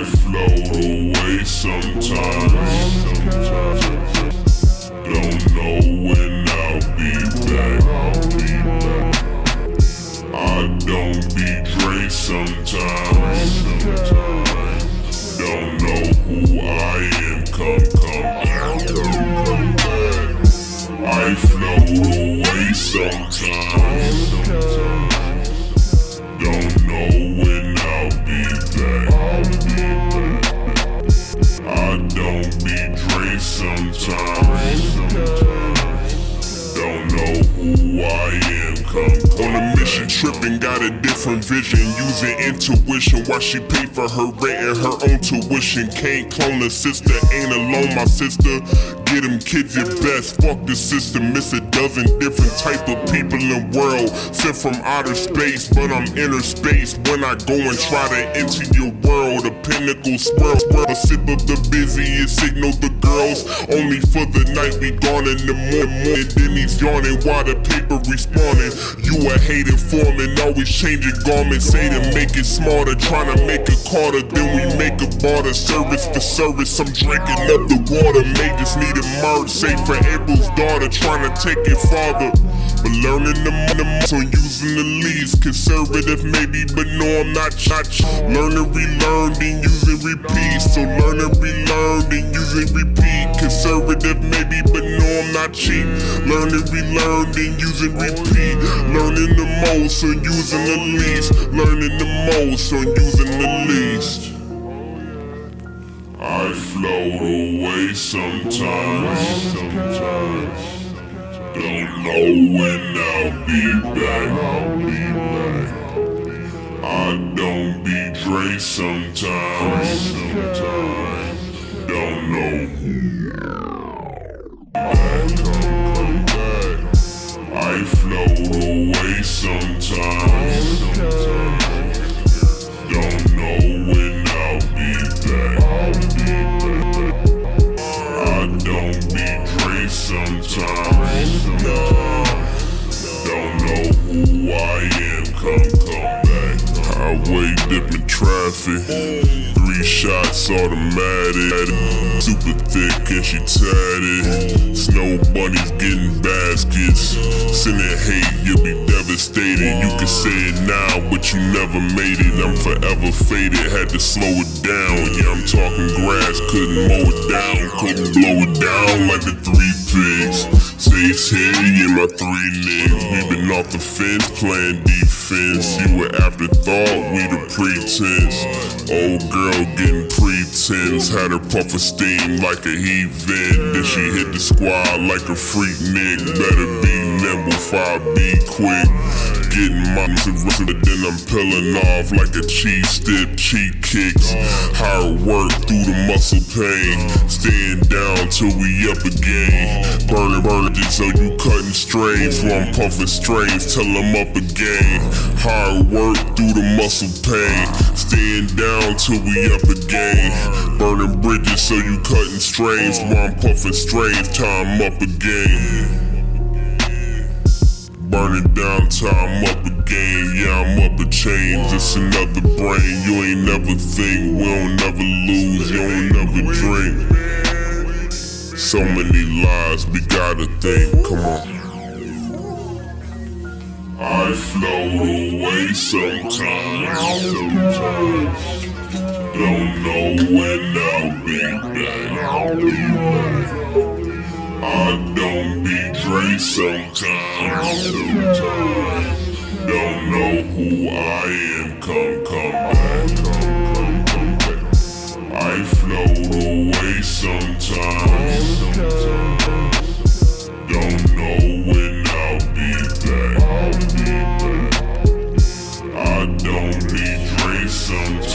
I float away sometimes. Don't know when I'll be back. I don't be Dre sometimes. Don't know who I am. Come, come back. I float away sometimes. Sometimes. Don't know who I am. Come on a mission, tripping, got a different vision. Using intuition while she pay for her rent and her own tuition. Can't clone a sister, ain't alone, my sister. Get them kids your best. Fuck the system. Miss a dozen different type of people in the world. Sent from outer space, but I'm inner space. When I go and try to enter your a pinnacle swirl. swirl. A sip of the busiest signal the girls. Only for the night we gone in the morning. Then he's yawning while the paper respawning. You a hating foreman, always changing garments. Say to make it smarter, trying to make it harder. Then we make a barter service for service. I'm drinking up the water. Majors need a merge. Say for April's daughter, trying to take it farther. But learning the money on using the leads. Conservative maybe, but no, I'm not not Learn and relearn, then use and repeat. So learn and relearn, then use and repeat. Conservative maybe, but no, I'm not cheap. Learn and relearn, use and repeat. Learning the most on using the least. Learning the most on using the least. I float away sometimes. Sometimes. Know when I'll be back. I don't be sometimes. Sometimes. Am. Come, come back. Wait dipping traffic. Three shots automatic. Super thick and she tatted. Snow bunnies getting baskets. Sending hate, you'll be devastated. You can say it now, but you never made it. I'm forever faded. Had to slow it down. Yeah, I'm talking grass. Couldn't mow it down. Couldn't blow it down like the three pigs. Sage here, yeah, my three niggas. Off the fence playing defense. You were afterthought, we the pretense. Old girl getting pretense. Had her puff of steam like a heat vent. Then she hit the squad like a freak nick. Better be nimble, fire be quick. Getting my but then I'm peeling off like a cheese stip, cheek kicks. Hard work through the muscle pain. Staying down till we up again. Burning, burning so you cutting strains. While I'm puffing strains till I'm up again. Hard work through the muscle pain. Staying down till we up again. Burning bridges so you cutting strains. While I'm puffing strains till I'm up again. Burning down time up again. Yeah, I'm up a change. It's another brain. You ain't never think. We don't never lose. You don't never drink. So many lies, we gotta think. Come on. I float away sometimes. Sometimes. Don't know when I'll be back. I gon' be Dre sometimes. Sometime. Don't know who I am, come, come back. I float away sometimes. Don't know when I'll be back. I don't be Dre sometimes.